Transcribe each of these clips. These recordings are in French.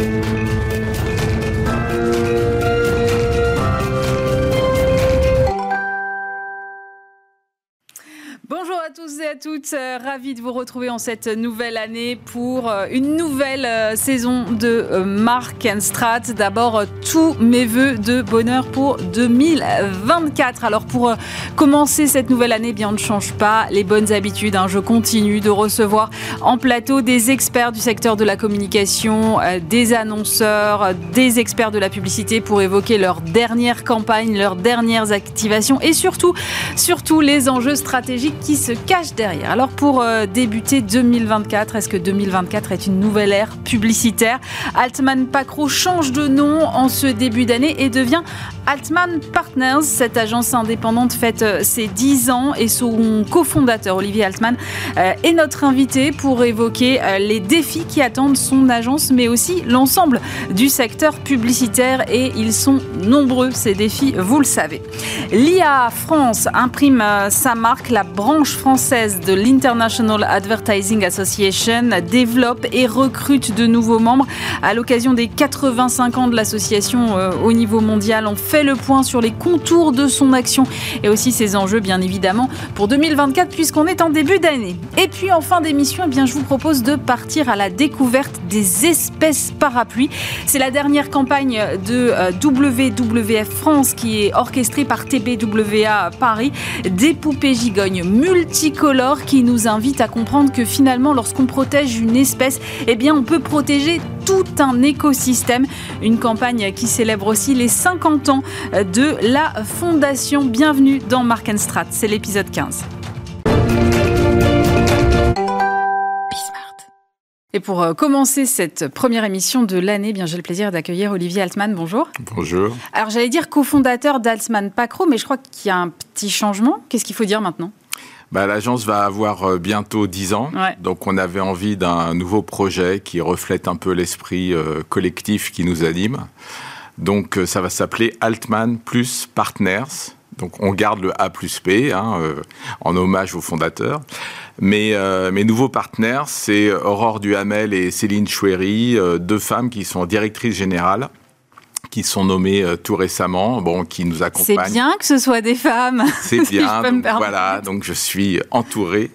à toutes, euh, ravi de vous retrouver en cette nouvelle année pour euh, une nouvelle euh, saison de Mark Strat. D'abord, tous mes voeux de bonheur pour 2024. Alors pour commencer cette nouvelle année, bien on ne change pas les bonnes habitudes. Hein. Je continue de recevoir en plateau des experts du secteur de la communication, des annonceurs, des experts de la publicité pour évoquer leurs dernières campagnes, leurs dernières activations et surtout, surtout les enjeux stratégiques qui se cachent derrière. Alors pour euh, débuter 2024, est-ce que 2024 est une nouvelle ère publicitaire? Altman Pacro change de nom en ce début d'année et devient Altman Partners. Cette agence indépendante fête euh, ses 10 ans et son cofondateur Olivier Altman euh, est notre invité pour évoquer les défis qui attendent son agence mais aussi l'ensemble du secteur publicitaire et ils sont nombreux ces défis, vous le savez. L'IA France imprime sa marque, la branche française de l'International Advertising Association développe et recrute de nouveaux membres. À l'occasion des 85 ans de l'association euh, au niveau mondial, on fait le point sur les contours de son action et aussi ses enjeux, bien évidemment, pour 2024, puisqu'on est en début d'année. Et puis en fin d'émission, eh bien, je vous propose de partir à la découverte des espèces parapluies. C'est la dernière campagne de euh, WWF France qui est orchestrée par TBWA Paris. Des poupées gigognes multicolores qui nous invite à comprendre que finalement, lorsqu'on protège une espèce, eh bien, on peut protéger tout un écosystème. Une campagne qui célèbre aussi les 50 ans de la Fondation. Bienvenue dans Mark Strat, c'est l'épisode 15. Et pour euh, commencer cette première émission de l'année, bien j'ai le plaisir d'accueillir Olivier Altman. Bonjour. Bonjour. Alors j'allais dire cofondateur d'Altman Pacro, mais je crois qu'il y a un petit changement. Qu'est-ce qu'il faut dire maintenant? Bah, L'agence va avoir euh, bientôt 10 ans, donc on avait envie d'un nouveau projet qui reflète un peu l'esprit euh, collectif qui nous anime. Donc euh, ça va s'appeler Altman plus Partners. Donc on garde le A plus P hein, en hommage aux fondateurs. Mais mes nouveaux partenaires, c'est Aurore Duhamel et Céline Chouéry, deux femmes qui sont directrices générales qui sont nommés euh, tout récemment, bon, qui nous accompagnent. C'est bien que ce soit des femmes. C'est bien. voilà, donc je suis entouré.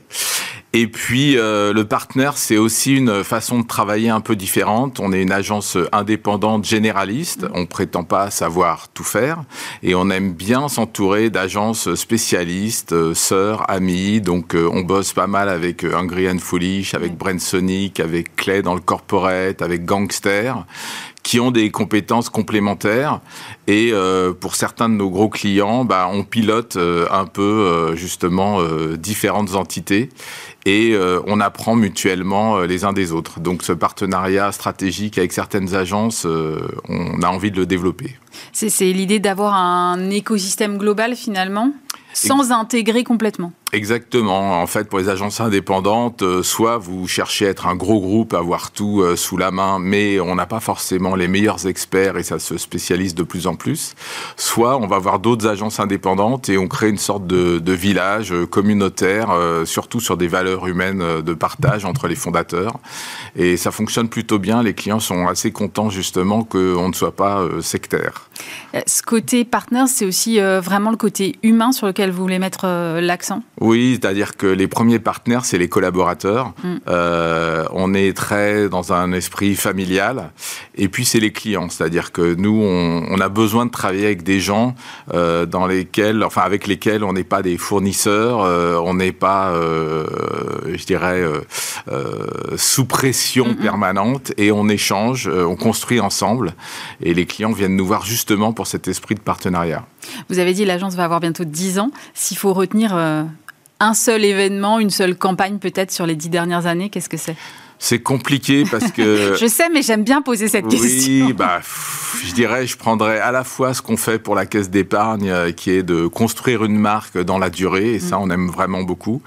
Et puis euh, le partenaire, c'est aussi une façon de travailler un peu différente. On est une agence indépendante généraliste. On prétend pas savoir tout faire et on aime bien s'entourer d'agences spécialistes, euh, sœurs, amis. Donc on bosse pas mal avec Hungry and Foolish, avec Brent Sonic, avec Clay dans le corporate, avec Gangster qui ont des compétences complémentaires. Et euh, pour certains de nos gros clients, bah, on pilote euh, un peu euh, justement différentes entités et on apprend mutuellement les uns des autres. Donc ce partenariat stratégique avec certaines agences, on a envie de le développer. C'est l'idée d'avoir un écosystème global finalement? Sans intégrer complètement? Exactement. En fait, pour les agences indépendantes, euh, soit vous cherchez à être un gros groupe, avoir tout euh, sous la main, mais on n'a pas forcément les meilleurs experts et ça se spécialise de plus en plus. Soit on va voir d'autres agences indépendantes et on crée une sorte de, village euh, communautaire, surtout sur des valeurs humaines de partage entre les fondateurs. Et ça fonctionne plutôt bien. Les clients sont assez contents justement qu'on ne soit pas sectaire. Ce côté partner, c'est aussi vraiment le côté humain sur lequel vous voulez mettre l'accent? Oui, c'est-à-dire que les premiers partenaires, c'est les collaborateurs. Mm. Euh, on est très dans un esprit familial. Et puis, c'est les clients. C'est-à-dire que nous, on, a besoin de travailler avec des gens euh, dans lesquels, enfin, avec lesquels on n'est pas des fournisseurs, euh, on n'est pas, je dirais, sous pression permanente et on échange, on construit ensemble. Et les clients viennent nous voir justement pour cet esprit de partenariat. Vous avez dit l'agence va avoir bientôt 10 ans. S'il faut retenir un seul événement, une seule campagne peut-être sur les dix dernières années, qu'est-ce que c'est? C'est compliqué parce que. je sais, mais j'aime bien poser cette question. Oui, bah, je dirais, je prendrais à la fois ce qu'on fait pour la caisse d'épargne, euh, qui est de construire une marque dans la durée, et ça, mm. on aime vraiment beaucoup.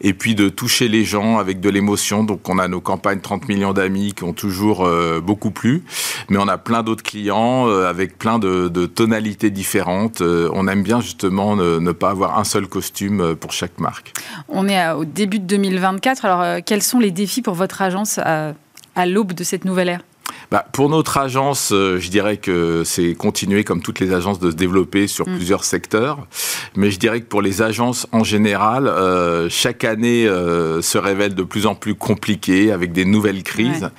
Et puis de toucher les gens avec de l'émotion. Donc, on a nos campagnes 30 millions d'amis qui ont toujours euh, beaucoup plu, mais on a plein d'autres clients euh, avec plein de, tonalités différentes. on aime bien justement ne, pas avoir un seul costume pour chaque marque. On est au début de 2024. Alors, quels sont les défis pour votre agence? À, l'aube de cette nouvelle ère bah, pour notre agence, euh, je dirais que c'est continuer comme toutes les agences de se développer sur mm. plusieurs secteurs. Mais je dirais que pour les agences en général, euh, chaque année euh, se révèle de plus en plus compliquée avec des nouvelles crises.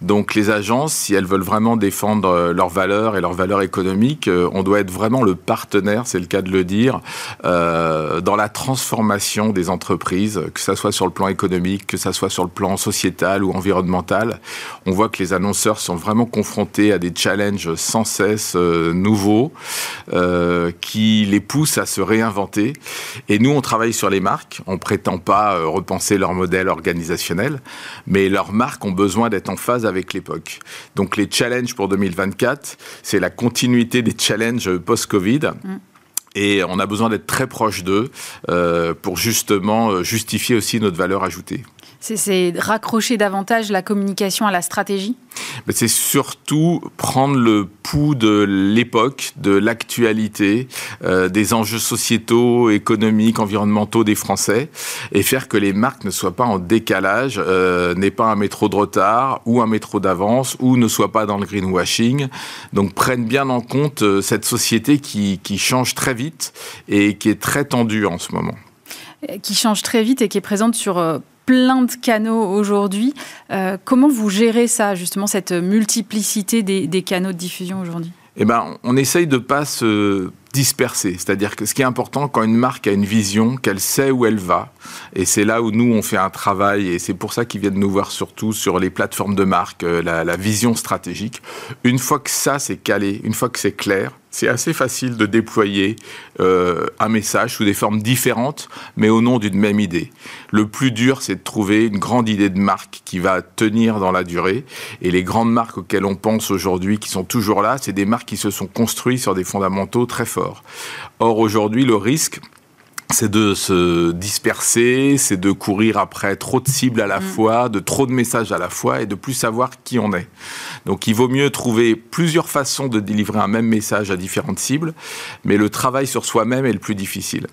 Donc les agences, si elles veulent vraiment défendre leurs valeurs et leurs valeurs économiques, on doit être vraiment le partenaire, c'est le cas de le dire, dans la transformation des entreprises, que ça soit sur le plan économique, que ça soit sur le plan sociétal ou environnemental. On voit que les annonceurs sont vraiment confrontés à des challenges sans cesse euh, nouveaux euh, qui les poussent à se réinventer. Et nous, on travaille sur les marques. On prétend pas euh, repenser leur modèle organisationnel, mais leurs marques ont besoin d'être en phase avec l'époque. Donc les challenges pour 2024, c'est la continuité des challenges post-Covid. Mm. Et on a besoin d'être très proche d'eux pour justement justifier aussi notre valeur ajoutée. C'est raccrocher davantage la communication à la stratégie C'est surtout prendre le pouls de l'époque, de l'actualité, euh, des enjeux sociétaux, économiques, environnementaux des Français, et faire que les marques ne soient pas en décalage, euh, n'aient pas un métro de retard ou un métro d'avance, ou ne soient pas dans le greenwashing. Donc prennent bien en compte euh, cette société qui, qui change très vite et qui est très tendue en ce moment qui change très vite et qui est présente sur plein de canaux aujourd'hui. Euh, comment vous gérez ça, justement, cette multiplicité des, canaux de diffusion aujourd'hui? Eh ben, on essaye de pas se C'est-à-dire que ce qui est important quand une marque a une vision, qu'elle sait où elle va, et c'est là où nous on fait un travail, et c'est pour ça qu'ils viennent nous voir surtout sur les plateformes de marque, euh, la vision stratégique. Une fois que ça c'est calé, une fois que c'est clair, c'est assez facile de déployer euh, un message sous des formes différentes, mais au nom d'une même idée. Le plus dur, c'est de trouver une grande idée de marque qui va tenir dans la durée. Et les grandes marques auxquelles on pense aujourd'hui, qui sont toujours là, c'est des marques qui se sont construites sur des fondamentaux très forts. Or, aujourd'hui, le risque, c'est de se disperser, c'est de courir après trop de cibles à la mm. fois, de trop de messages à la fois et de plus savoir qui on est. Donc il vaut mieux trouver plusieurs façons de délivrer un même message à différentes cibles, mais le travail sur soi-même est le plus difficile.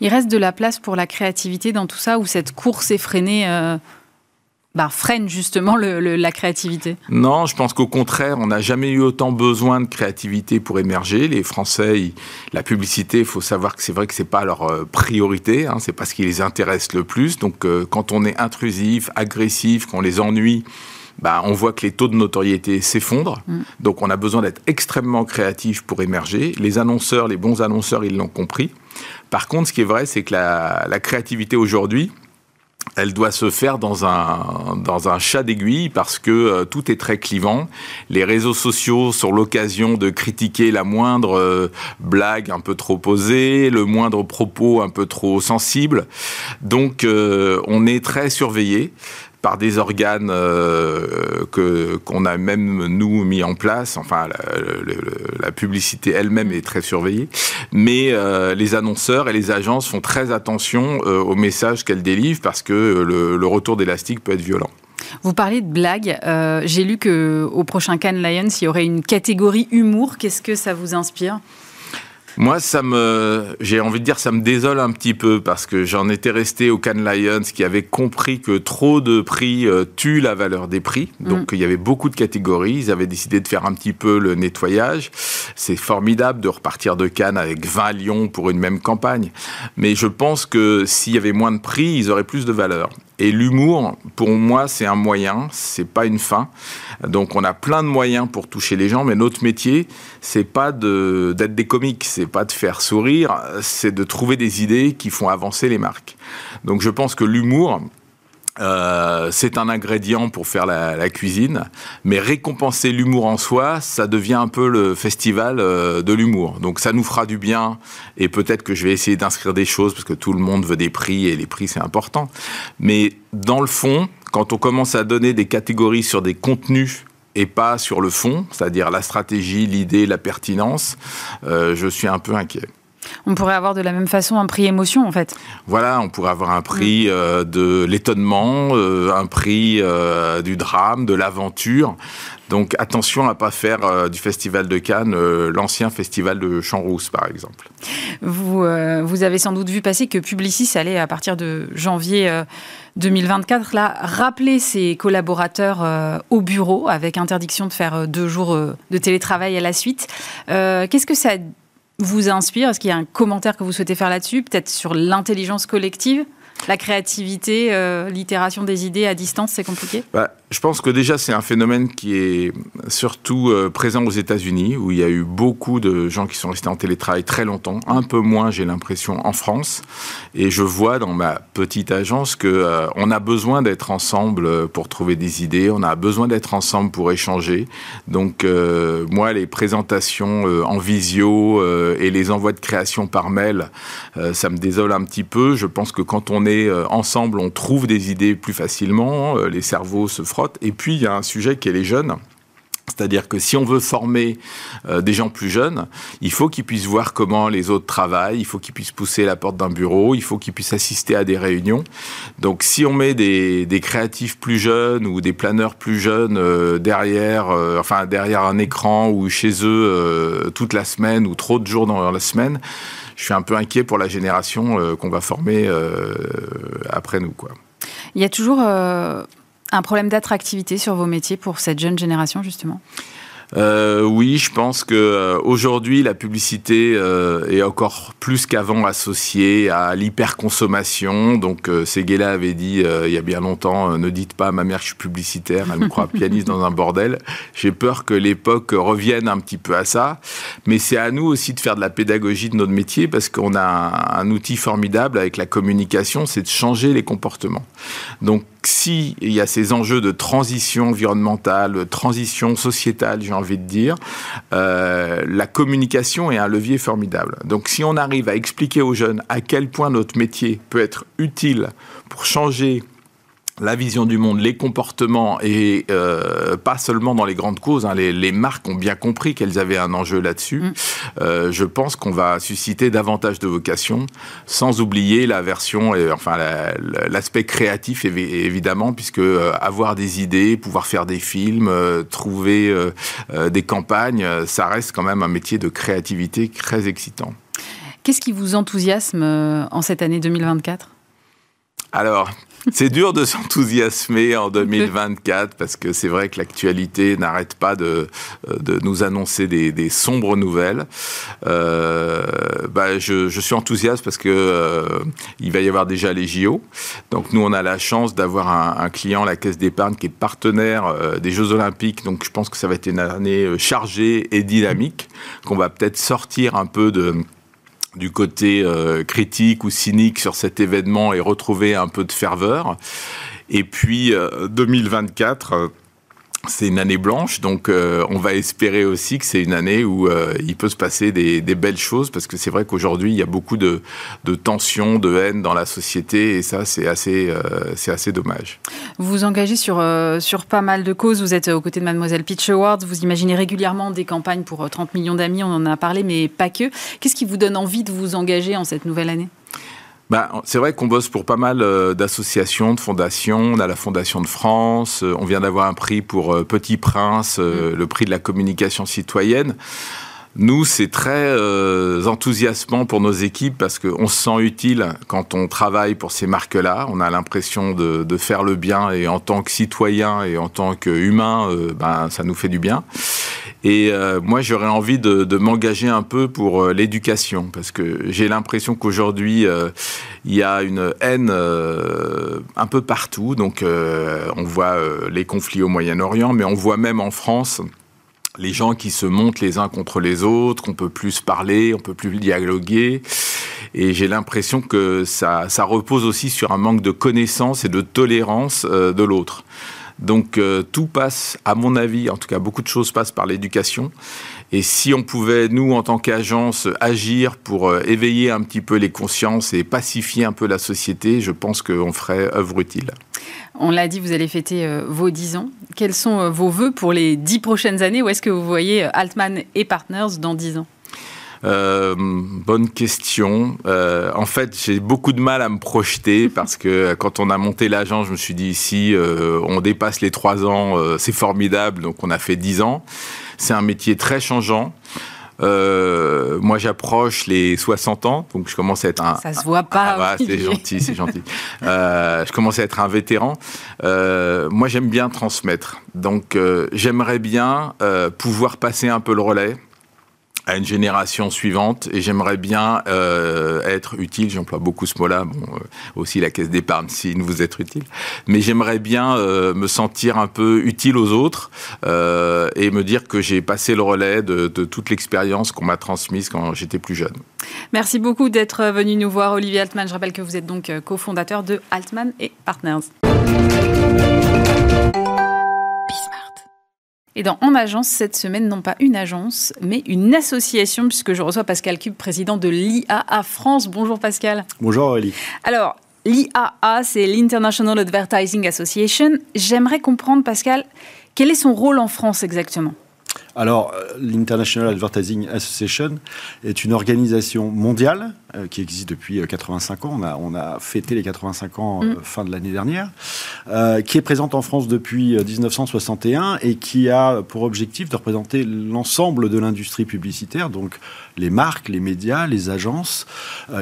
Il reste de la place pour la créativité dans tout ça ou cette course effrénée euh, bah, freine justement la créativité Non, je pense qu'au contraire, on n'a jamais eu autant besoin de créativité pour émerger. Les Français, la publicité, il faut savoir que c'est vrai que c'est pas leur euh, priorité, hein, c'est pas ce qui les intéresse le plus. Donc euh, quand on est intrusif, agressif, qu'on les ennuie, bah, on voit que les taux de notoriété s'effondrent. Mm. Donc on a besoin d'être extrêmement créatif pour émerger. Les annonceurs, les bons annonceurs, ils l'ont compris. Par contre, ce qui est vrai, c'est que la créativité aujourd'hui, elle doit se faire dans un, chat d'aiguille parce que euh, tout est très clivant. Les réseaux sociaux sont l'occasion de critiquer la moindre euh, blague un peu trop posée, le moindre propos un peu trop sensible. Donc euh, on est très surveillé par des organes euh, qu'on a même nous mis en place. Enfin, la, publicité elle-même est très surveillée, mais euh, les annonceurs et les agences font très attention euh, aux messages qu'elles délivrent parce que le, retour d'élastique peut être violent. Vous parlez de blagues. J'ai lu que au prochain Cannes Lions, il y aurait une catégorie humour. Qu'est-ce que ça vous inspire? Moi, ça me, j'ai envie de dire, ça me désole un petit peu parce que j'en étais resté au Cannes Lions qui avait compris que trop de prix euh, tuent la valeur des prix. Mm. Donc, il y avait beaucoup de catégories. Ils avaient décidé de faire un petit peu le nettoyage. C'est formidable de repartir de Cannes avec 20 lions pour une même campagne. Mais je pense que s'il y avait moins de prix, ils auraient plus de valeur. Et l'humour, pour moi, c'est un moyen, c'est pas une fin. Donc, on a plein de moyens pour toucher les gens, mais notre métier, c'est pas d'être des comiques, c'est pas de faire sourire, c'est de trouver des idées qui font avancer les marques. Donc, je pense que l'humour, euh, c'est un ingrédient pour faire la, cuisine, mais récompenser l'humour en soi, ça devient un peu le festival euh, de l'humour. Donc ça nous fera du bien, et peut-être que je vais essayer d'inscrire des choses, parce que tout le monde veut des prix, et les prix c'est important. Mais dans le fond, quand on commence à donner des catégories sur des contenus et pas sur le fond, c'est-à-dire la stratégie, l'idée, la pertinence, euh, je suis un peu inquiet. On pourrait avoir de la même façon un prix émotion en fait. Voilà, on pourrait avoir un prix mm. euh, de l'étonnement, euh, un prix euh, du drame, de l'aventure. Donc attention à pas faire du Festival de Cannes l'ancien Festival de Champs-Rousse par exemple. Vous, vous avez sans doute vu passer que Publicis allait à partir de janvier 2024 là rappeler ses collaborateurs au bureau avec interdiction de faire deux jours de télétravail à la suite. Qu'est-ce que ça vous inspire? Est-ce qu'il y a un commentaire que vous souhaitez faire là-dessus? Peut-être sur l'intelligence collective? La créativité, euh, l'itération des idées à distance, c'est compliqué? Bah, Je pense que déjà, c'est un phénomène qui est surtout euh, présent aux États-Unis, où il y a eu beaucoup de gens qui sont restés en télétravail très longtemps, un peu moins, j'ai l'impression, en France. Et je vois dans ma petite agence qu'on euh, on a besoin d'être ensemble pour trouver des idées, on a besoin d'être ensemble pour échanger. Donc, moi, les présentations en visio et les envois de création par mail, ça me désole un petit peu. Je pense que quand on est euh, ensemble, on trouve des idées plus facilement, euh, les cerveaux se frottent. Et puis, il y a un sujet qui est les jeunes. C'est-à-dire que si on veut former euh, des gens plus jeunes, il faut qu'ils puissent voir comment les autres travaillent, il faut qu'ils puissent pousser la porte d'un bureau, il faut qu'ils puissent assister à des réunions. Donc si on met des, créatifs plus jeunes ou des planeurs plus jeunes derrière, enfin derrière un écran ou chez eux toute la semaine ou trop de jours dans la semaine, je suis un peu inquiet pour la génération euh, qu'on va former euh, après nous. Quoi. Il y a toujours euh, un problème d'attractivité sur vos métiers pour cette jeune génération, justement euh, oui, je pense que euh, aujourd'hui la publicité euh, est encore plus qu'avant associée à l'hyperconsommation. Donc Seguela avait dit il y a bien longtemps ne dites pas à ma mère que je suis publicitaire, elle me croit pianiste dans un bordel. J'ai peur que l'époque revienne un petit peu à ça, mais c'est à nous aussi de faire de la pédagogie de notre métier parce qu'on a un, un outil formidable avec la communication, c'est de changer les comportements. Donc si il y a ces enjeux de transition environnementale, transition sociétale, j'ai envie de dire, euh, la communication est un levier formidable. Donc si on arrive à expliquer aux jeunes à quel point notre métier peut être utile pour changer la vision du monde, les comportements, et euh, pas seulement dans les grandes causes. Hein, les, marques ont bien compris qu'elles avaient un enjeu là-dessus. Mm. Euh, je pense qu'on va susciter davantage de vocations, sans oublier la version, et, enfin l'aspect créatif évidemment, puisque euh, avoir des idées, pouvoir faire des films, trouver des campagnes, ça reste quand même un métier de créativité très excitant. Qu'est-ce qui vous enthousiasme en cette année 2024 alors, c'est dur de s'enthousiasmer en 2024 parce que c'est vrai que l'actualité n'arrête pas de, de, nous annoncer des, des sombres nouvelles. Euh, bah, je, je, suis enthousiaste parce que euh, il va y avoir déjà les JO. Donc nous, on a la chance d'avoir un, un, client, la Caisse d'épargne, qui est partenaire euh, des Jeux Olympiques. Donc je pense que ça va être une année euh, chargée et dynamique, qu'on va peut-être sortir un peu de du côté euh, critique ou cynique sur cet événement et retrouver un peu de ferveur. Et puis 2024 c'est une année blanche, donc euh, on va espérer aussi que c'est une année où euh, il peut se passer des, belles choses, parce que c'est vrai qu'aujourd'hui, il y a beaucoup de, tensions, de haine dans la société, et ça, c'est assez, euh, assez dommage. Vous vous engagez sur, sur pas mal de causes, vous êtes aux côtés de Mademoiselle Pitch Awards, vous imaginez régulièrement des campagnes pour 30 millions d'amis, on en a parlé, mais pas que. Qu'est-ce qui vous donne envie de vous engager en cette nouvelle année? Bah, c'est vrai qu'on bosse pour pas mal euh, d'associations, de fondations. On a la Fondation de France. Euh, on vient d'avoir un prix pour euh, Petit Prince, mm. le prix de la communication citoyenne. Nous, c'est très enthousiasmant pour nos équipes parce qu'on se sent utile quand on travaille pour ces marques-là. On a l'impression de, faire le bien et en tant que citoyen et en tant qu'humain, ben, ça nous fait du bien. Et euh, moi, j'aurais envie de, m'engager un peu pour euh, l'éducation, parce que j'ai l'impression qu'aujourd'hui, euh, il y a une haine un peu partout. Donc, on voit les conflits au Moyen-Orient, mais on voit même en France les gens qui se montent les uns contre les autres, qu'on peut plus parler, on peut plus dialoguer. Et j'ai l'impression que ça, ça repose aussi sur un manque de connaissance et de tolérance de l'autre. Donc euh, tout passe, à mon avis, en tout cas beaucoup de choses passent par l'éducation. Et si on pouvait, nous, en tant qu'agence, agir pour euh, éveiller un petit peu les consciences et pacifier un peu la société, je pense qu'on ferait œuvre utile. On l'a dit, vous allez fêter euh, vos 10 ans. Quels sont vos voeux pour les 10 prochaines années Où est-ce que vous voyez Altman et Partners dans 10 ans? Euh, bonne question. Euh, en fait, j'ai beaucoup de mal à me projeter parce que quand on a monté l'agence, je me suis dit ici, euh, on dépasse les trois ans, c'est formidable. Donc, on a fait dix ans. C'est un métier très changeant. Euh, moi, j'approche les 60 ans, donc je commence à être un. Ça se voit pas. Ah, c'est gentil, c'est gentil. Euh, je commence à être un vétéran. Euh, moi, j'aime bien transmettre, donc euh, j'aimerais bien euh, pouvoir passer un peu le relais à une génération suivante et j'aimerais bien euh, être utile, j'emploie beaucoup ce mot-là, euh, aussi la caisse d'épargne si vous êtes utile, mais j'aimerais bien euh, me sentir un peu utile aux autres et me dire que j'ai passé le relais de, de toute l'expérience qu'on m'a transmise quand j'étais plus jeune. Merci beaucoup d'être venu nous voir Olivier Altman. Je rappelle que vous êtes donc cofondateur de Altman et Partners. Et dans En Agence, cette semaine, non pas une agence, mais une association, puisque je reçois Pascal Cube, président de l'IAA France. Bonjour Pascal. Bonjour Aurélie. Alors, l'IAA, c'est l'International Advertising Association. J'aimerais comprendre, Pascal, quel est son rôle en France exactement? Alors, euh, l'International Advertising Association est une organisation mondiale euh, qui existe depuis 85 euh, ans. On a, on a fêté les 85 ans euh, mm. fin de l'année dernière, euh, qui est présente en France depuis 1961 et qui a pour objectif de représenter l'ensemble de l'industrie publicitaire, donc les marques, les médias, les agences,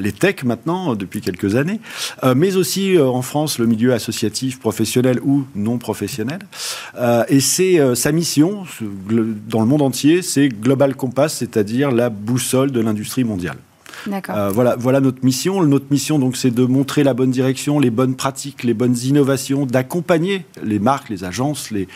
les techs maintenant depuis quelques années, mais aussi en France le milieu associatif, professionnel ou non professionnel. et c'est sa mission dans le monde entier, c'est Global Compass, c'est-à-dire la boussole de l'industrie mondiale. Euh, voilà, voilà notre mission. Notre mission, donc, c'est de montrer la bonne direction, les bonnes pratiques, les bonnes innovations, d'accompagner les marques, les agences, les,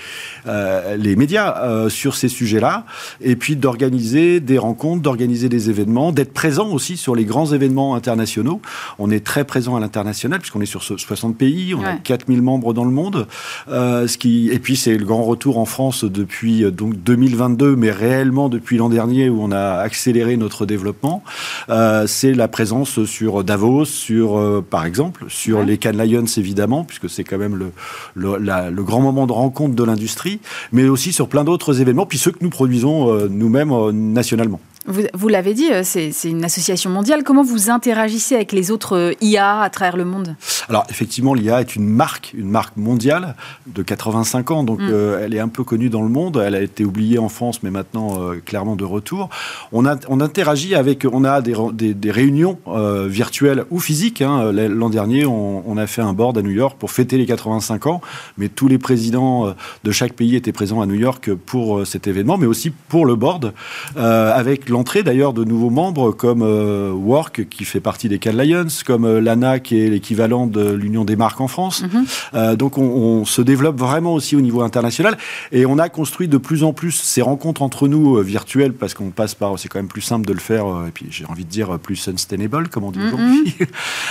euh, les médias euh, sur ces sujets-là, et puis d'organiser des rencontres, d'organiser des événements, d'être présent aussi sur les grands événements internationaux. On est très présent à l'international puisqu'on est sur 60 pays, on ouais. a 4000 membres dans le monde. Ce qui, et puis c'est le grand retour en France depuis donc 2022, mais réellement depuis l'an dernier où on a accéléré notre développement. Euh, euh, c'est la présence sur Davos, sur, euh, par exemple, sur ouais. les Cannes Lions, évidemment, puisque c'est quand même le, le, la, le, grand moment de rencontre de l'industrie, mais aussi sur plein d'autres événements, puis ceux que nous produisons euh, nous-mêmes nationalement. Vous, vous l'avez dit, euh, c'est une association mondiale. Comment vous interagissez avec les autres euh, IA à travers le monde? Alors, effectivement, l'IA est une marque, une marque mondiale de 85 ans. Donc, mm. euh, elle est un peu connue dans le monde. Elle a été oubliée en France, mais maintenant, euh, clairement de retour. On, a, on interagit avec, on a des, des, des réunions euh, virtuelles ou physiques. Hein. L'an dernier, on, on, a fait un board à New York pour fêter les 85 ans. Mais tous les présidents de chaque pays étaient présents à New York pour cet événement, mais aussi pour le board, avec l'entrée d'ailleurs de nouveaux membres comme euh, Work qui fait partie des Cal Lions, comme euh, l'ANA qui est l'équivalent de l'Union des marques en France. Mm -hmm. euh, donc on, on, se développe vraiment aussi au niveau international et on a construit de plus en plus ces rencontres entre nous virtuelles parce qu'on passe par, c'est quand même plus simple de le faire et puis j'ai envie de dire plus sustainable comme on dit mm -hmm. aujourd'hui.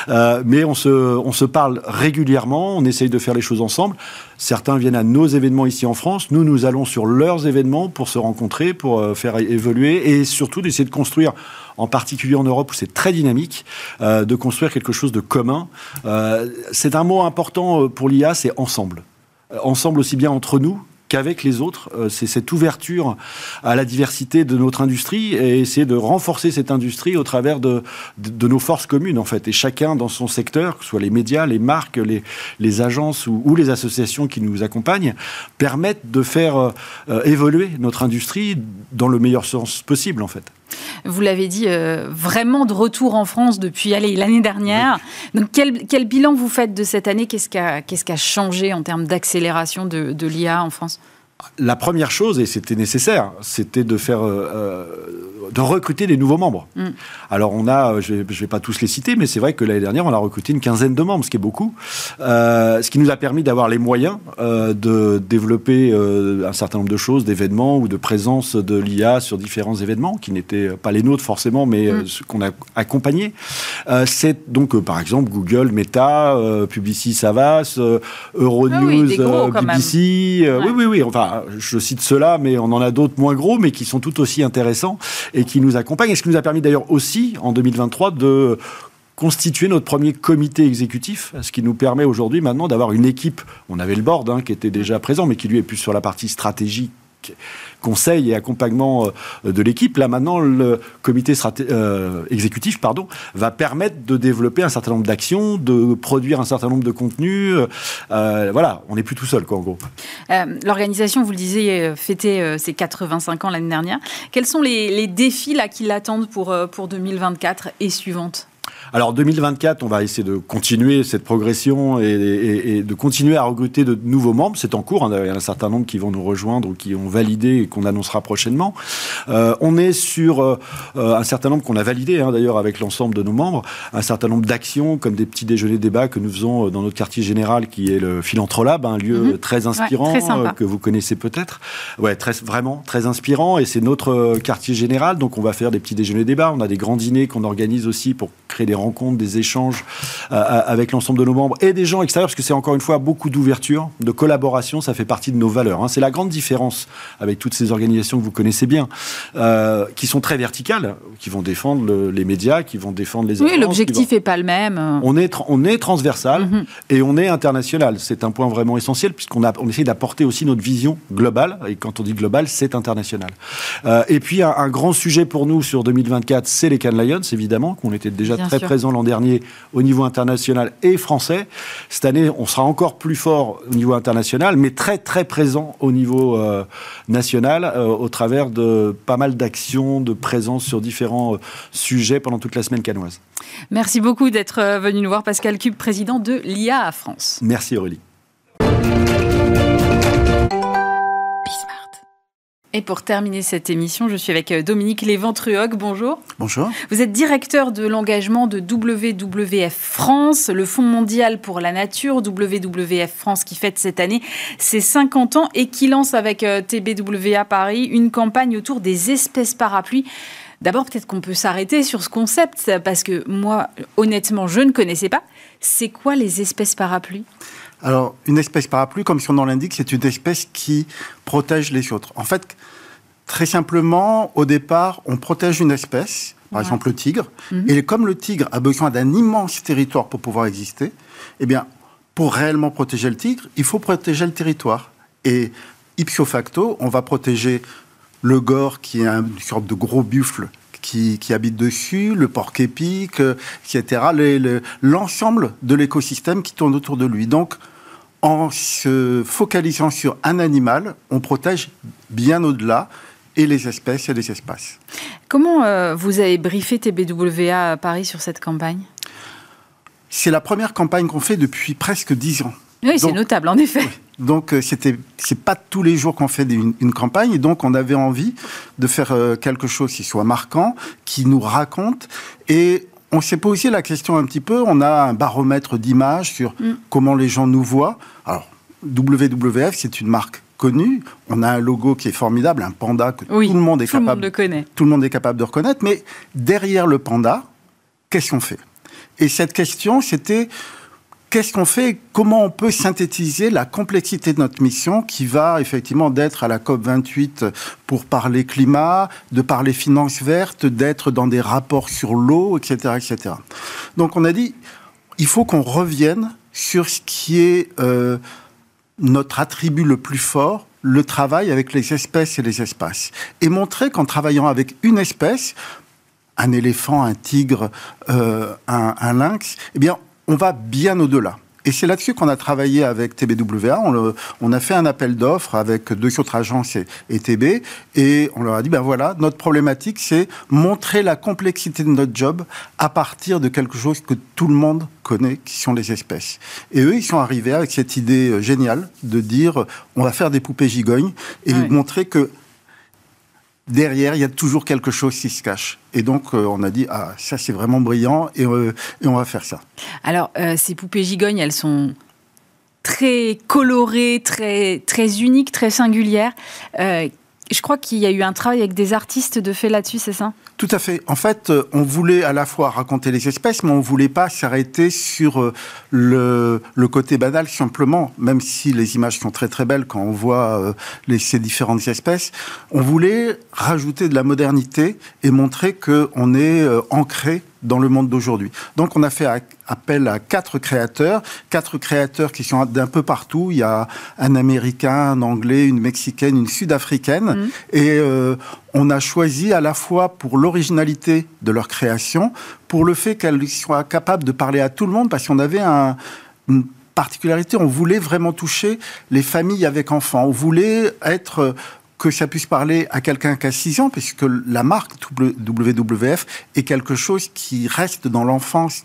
mais on se, on se parle régulièrement, on essaye de faire les choses ensemble. Certains viennent à nos événements ici en France, nous nous allons sur leurs événements pour se rencontrer, pour faire évoluer et surtout d'essayer de construire, en particulier en Europe où c'est très dynamique, euh, de construire quelque chose de commun. Euh, c'est un mot important euh, pour l'IA, c'est ensemble. Ensemble aussi bien entre nous qu'avec les autres. Euh, c'est cette ouverture à la diversité de notre industrie et essayer de renforcer cette industrie au travers de, nos forces communes, en fait. Et chacun dans son secteur, que ce soit les médias, les marques, les, agences ou, les associations qui nous accompagnent, permettent de faire euh, évoluer notre industrie dans le meilleur sens possible, en fait vous l'avez dit, euh, vraiment de retour en France depuis l'année dernière. Oui. Donc, quel, quel, bilan vous faites de cette année? Qu'est-ce qui a, qu a, changé en termes d'accélération de, de l'IA en France? La première chose, et c'était nécessaire, c'était de faire, euh, euh, de recruter des nouveaux membres. Mm. Alors on a, je ne vais, vais, pas tous les citer, mais c'est vrai que l'année dernière, on a recruté une quinzaine de membres, ce qui est beaucoup, euh, ce qui nous a permis d'avoir les moyens euh, de développer euh, un certain nombre de choses, d'événements ou de présence de l'IA sur différents événements qui n'étaient pas les nôtres forcément, mais mm. ce qu'on a accompagné. c'est donc par exemple Google, Meta, Publicis Savas, Euronews, ah oui, BBC. Ouais. Oui, oui, oui. Enfin je cite cela, mais on en a d'autres moins gros, mais qui sont tout aussi intéressants et qui nous accompagnent. Et ce qui nous a permis d'ailleurs aussi, en 2023, de constituer notre premier comité exécutif, ce qui nous permet aujourd'hui maintenant d'avoir une équipe. On avait le board hein, qui était déjà présent, mais qui lui est plus sur la partie stratégique conseil et accompagnement de l'équipe. Là maintenant, le comité exécutif pardon, va permettre de développer un certain nombre d'actions, de produire un certain nombre de contenus. voilà, on n'est plus tout seul, en gros. L'organisation, vous le disiez, fêtait ses 85 ans l'année dernière. Quels sont les, les défis là, qui l'attendent pour, pour 2024 et suivantes? Alors 2024, on va essayer de continuer cette progression et, de continuer à recruter de nouveaux membres. C'est en cours. Hein. Il y a un certain nombre qui vont nous rejoindre ou qui ont validé et qu'on annoncera prochainement. Euh, on est sur euh, un certain nombre qu'on a validé hein, d'ailleurs avec l'ensemble de nos membres, un certain nombre d'actions comme des petits déjeuners débats que nous faisons dans notre quartier général qui est le Philantrolab, un lieu mhm. très inspirant euh, que vous connaissez peut-être. Ouais, très, vraiment très inspirant et c'est notre quartier général. Donc on va faire des petits déjeuners débats. On a des grands dîners qu'on organise aussi pour créer des rencontres, des échanges euh, euh, avec l'ensemble de nos membres et des gens extérieurs, parce que c'est encore une fois beaucoup d'ouverture, de collaboration, ça fait partie de nos valeurs. Hein. C'est la grande différence avec toutes ces organisations que vous connaissez bien, euh, qui sont très verticales, qui vont défendre les médias, qui vont défendre les... Oui, l'objectif n'est pas le même. On est, on est transversal mhm. et on est international. C'est un point vraiment essentiel, puisqu'on on essaie d'apporter aussi notre vision globale, et quand on dit global, c'est international. et puis, un, un, grand sujet pour nous sur 2024, c'est les Cannes Lions, évidemment, qu'on était déjà très présent l'an dernier au niveau international et français. Cette année, on sera encore plus fort au niveau international, mais très très présent au niveau euh, national, euh, au travers de pas mal d'actions, de présence sur différents euh, sujets pendant toute la semaine canoise. Merci beaucoup d'être venu nous voir, Pascal Cube, président de l'IA à France. Merci Aurélie. Et pour terminer cette émission, je suis avec euh, Dominique Léventruoc. Bonjour. Bonjour. Vous êtes directeur de l'engagement de WWF France, le Fonds mondial pour la nature, WWF France qui fête cette année ses 50 ans et qui lance avec euh, TBWA Paris une campagne autour des espèces parapluies. D'abord, peut-être qu'on peut, s'arrêter sur ce concept parce que moi, honnêtement, je ne connaissais pas. C'est quoi les espèces parapluies? Alors, une espèce parapluie, comme son nom l'indique, c'est une espèce qui protège les autres. En fait, très simplement, au départ, on protège une espèce, par exemple le tigre, mhm. et comme le tigre a besoin d'un immense territoire pour pouvoir exister, eh bien, pour réellement protéger le tigre, il faut protéger le territoire. Et ipso facto, on va protéger le gore, qui est une sorte de gros buffle qui, habite dessus, le porc épic, etc. L'ensemble de l'écosystème qui tourne autour de lui. Donc, en se focalisant sur un animal, on protège bien au-delà et les espèces et les espaces. Comment euh, vous avez briefé TBWA à Paris sur cette campagne? C'est la première campagne qu'on fait depuis presque dix ans. Oui, c'est notable, en effet. Donc, euh, c'était, c'est pas tous les jours qu'on fait une, campagne, et donc on avait envie de faire euh, quelque chose qui soit marquant, qui nous raconte, et on s'est posé la question un petit peu. On a un baromètre d'images sur mm. comment les gens nous voient. Alors, WWF, c'est une marque connue. On a un logo qui est formidable, un panda que tout le monde est capable. Tout le monde est capable de reconnaître. Mais derrière le panda, qu'est-ce qu'on fait? Et cette question, c'était qu'est-ce qu'on fait? Comment on peut synthétiser la complexité de notre mission qui va effectivement d'être à la COP 28 pour parler climat, de parler finances vertes, d'être dans des rapports sur l'eau, etc., etc. Donc on a dit, il faut qu'on revienne sur ce qui est euh, notre attribut le plus fort, le travail avec les espèces et les espaces. Et montrer qu'en travaillant avec une espèce, un éléphant, un tigre, euh, un, un, lynx, eh bien, on va bien au-delà. Et c'est là-dessus qu'on a travaillé avec TBWA. On, a fait un appel d'offres avec deux autres agences et, TB. Et on leur a dit, ben voilà, notre problématique, c'est montrer la complexité de notre job à partir de quelque chose que tout le monde connaît, qui sont les espèces. Et eux, ils sont arrivés avec cette idée géniale de dire, on va faire des poupées gigognes et montrer que derrière, il y a toujours quelque chose qui se cache. Et donc, euh, on a dit, ah, ça c'est vraiment brillant et, euh, et, on va faire ça. Alors, euh, ces poupées gigognes, elles sont très colorées, très, très uniques, très singulières. Je crois qu'il y a eu un travail avec des artistes de fait là-dessus, c'est ça? Tout à fait. En fait, euh, on voulait à la fois raconter les espèces, mais on voulait pas s'arrêter sur euh, le, côté banal simplement, même si les images sont très très belles quand on voit euh, ces différentes espèces. On voulait rajouter de la modernité et montrer qu'on est ancré dans le monde d'aujourd'hui. Donc on a fait appel à quatre créateurs, quatre créateurs qui sont d'un peu partout. Il y a un Américain, un Anglais, une Mexicaine, une Sud-Africaine. Mmh. Et euh, on a choisi à la fois pour l'originalité de leur création, pour le fait qu'elles soient capables de parler à tout le monde, parce qu'on avait un, une particularité, on voulait vraiment toucher les familles avec enfants. On voulait être que ça puisse parler à quelqu'un qui a 6 ans, puisque la marque WWF est quelque chose qui reste dans l'enfance,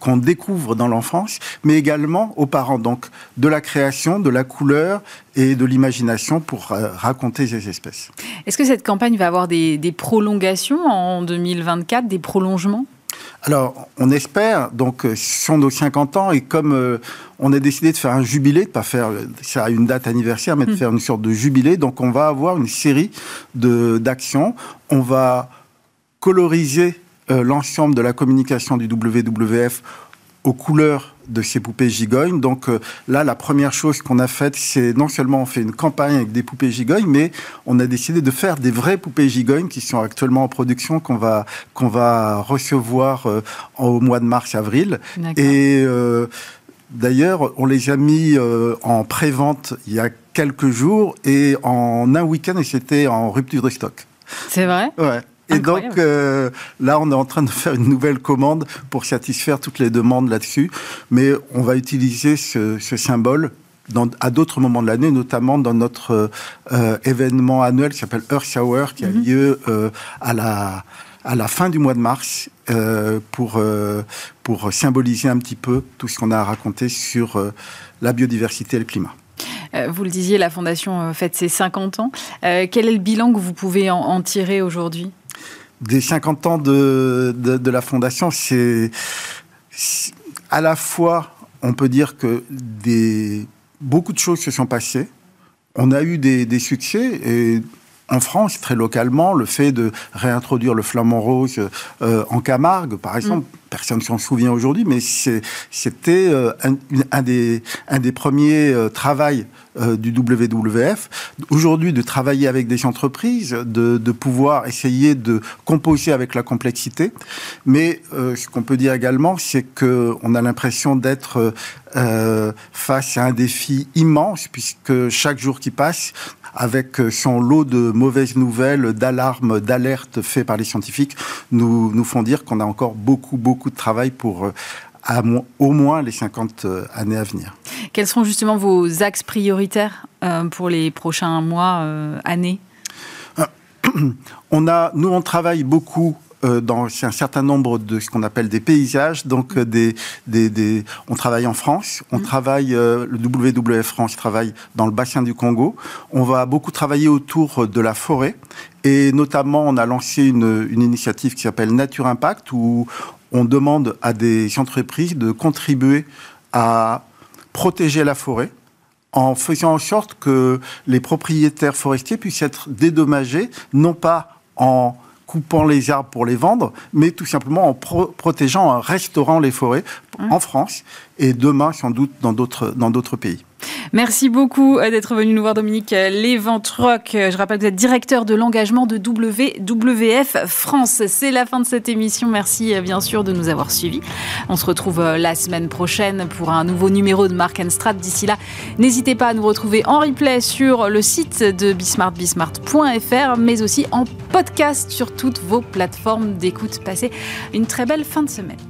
qu'on découvre dans l'enfance, mais également aux parents. Donc, de la création, de la couleur et de l'imagination pour euh, raconter ces espèces. Est-ce que cette campagne va avoir des prolongations en 2024, des prolongements? Alors, on espère, donc, euh, ce sont nos 50 ans, et comme euh, on a décidé de faire un jubilé, de pas faire ça à une date anniversaire, mais de hmm. faire une sorte de jubilé, donc on va avoir une série d'actions. On va coloriser euh, l'ensemble de la communication du WWF aux couleurs de ces poupées gigognes. Donc euh, là, la première chose qu'on a faite, c'est non seulement on fait une campagne avec des poupées gigognes, mais on a décidé de faire des vraies poupées gigognes qui sont actuellement en production, qu'on va, qu'on va recevoir euh, au mois de mars-avril. Et euh, d'ailleurs, on les a mis en pré-vente il y a quelques jours et en un week-end, c'était en rupture de stock. C'est vrai? Ouais. Et donc euh, là, on est en train de faire une nouvelle commande pour satisfaire toutes les demandes là-dessus. Mais on va utiliser ce, symbole dans, à d'autres moments de l'année, notamment dans notre euh, événement annuel qui s'appelle Earth Hour, qui a mhm. lieu euh, à, la, à la fin du mois de mars, pour, pour symboliser un petit peu tout ce qu'on a raconté sur la biodiversité et le climat. Vous le disiez, la Fondation fête ses 50 ans. quel est le bilan que vous pouvez en tirer aujourd'hui? Des 50 ans de, la Fondation, c'est à la fois, on peut dire que beaucoup de choses se sont passées. On a eu des, des succès et en France, très localement, le fait de réintroduire le flamant rose euh, en Camargue, par exemple, mm. personne ne s'en souvient aujourd'hui, mais c'était euh, un, des, un des premiers euh, travaux du WWF. Aujourd'hui, de travailler avec des entreprises, de, de, pouvoir essayer de composer avec la complexité. Mais ce qu'on peut dire également, c'est qu'on a l'impression d'être face à un défi immense, puisque chaque jour qui passe, avec son lot de mauvaises nouvelles, d'alarmes, d'alertes faites par les scientifiques, nous, nous font dire qu'on a encore beaucoup, beaucoup de travail pour euh, au moins les 50 euh, années à venir. Quels seront justement vos axes prioritaires euh, pour les prochains mois, années? On a, nous, on travaille beaucoup euh, dans un certain nombre de ce qu'on appelle des paysages. Donc, euh, des, des, des, on travaille en France, on mm. travaille, euh, le WWF France travaille dans le bassin du Congo. On va beaucoup travailler autour de la forêt. Et notamment, on a lancé une, une initiative qui s'appelle Nature Impact, où on demande à des entreprises de contribuer à protéger la forêt en faisant en sorte que les propriétaires forestiers puissent être dédommagés, non pas en coupant les arbres pour les vendre, mais tout simplement en protégeant, en restaurant les forêts en France et demain sans doute dans d'autres dans d'autres pays. Merci beaucoup euh, d'être venu nous voir, Dominique Léventroc. Je rappelle que vous êtes directeur de l'engagement de WWF France. C'est la fin de cette émission. Merci euh, bien sûr de nous avoir suivis. On se retrouve euh, la semaine prochaine pour un nouveau numéro de Mark Strat. D'ici là, n'hésitez pas à nous retrouver en replay sur le site de Bismart, bismart.fr, mais aussi en podcast sur toutes vos plateformes d'écoute. Passez une très belle fin de semaine.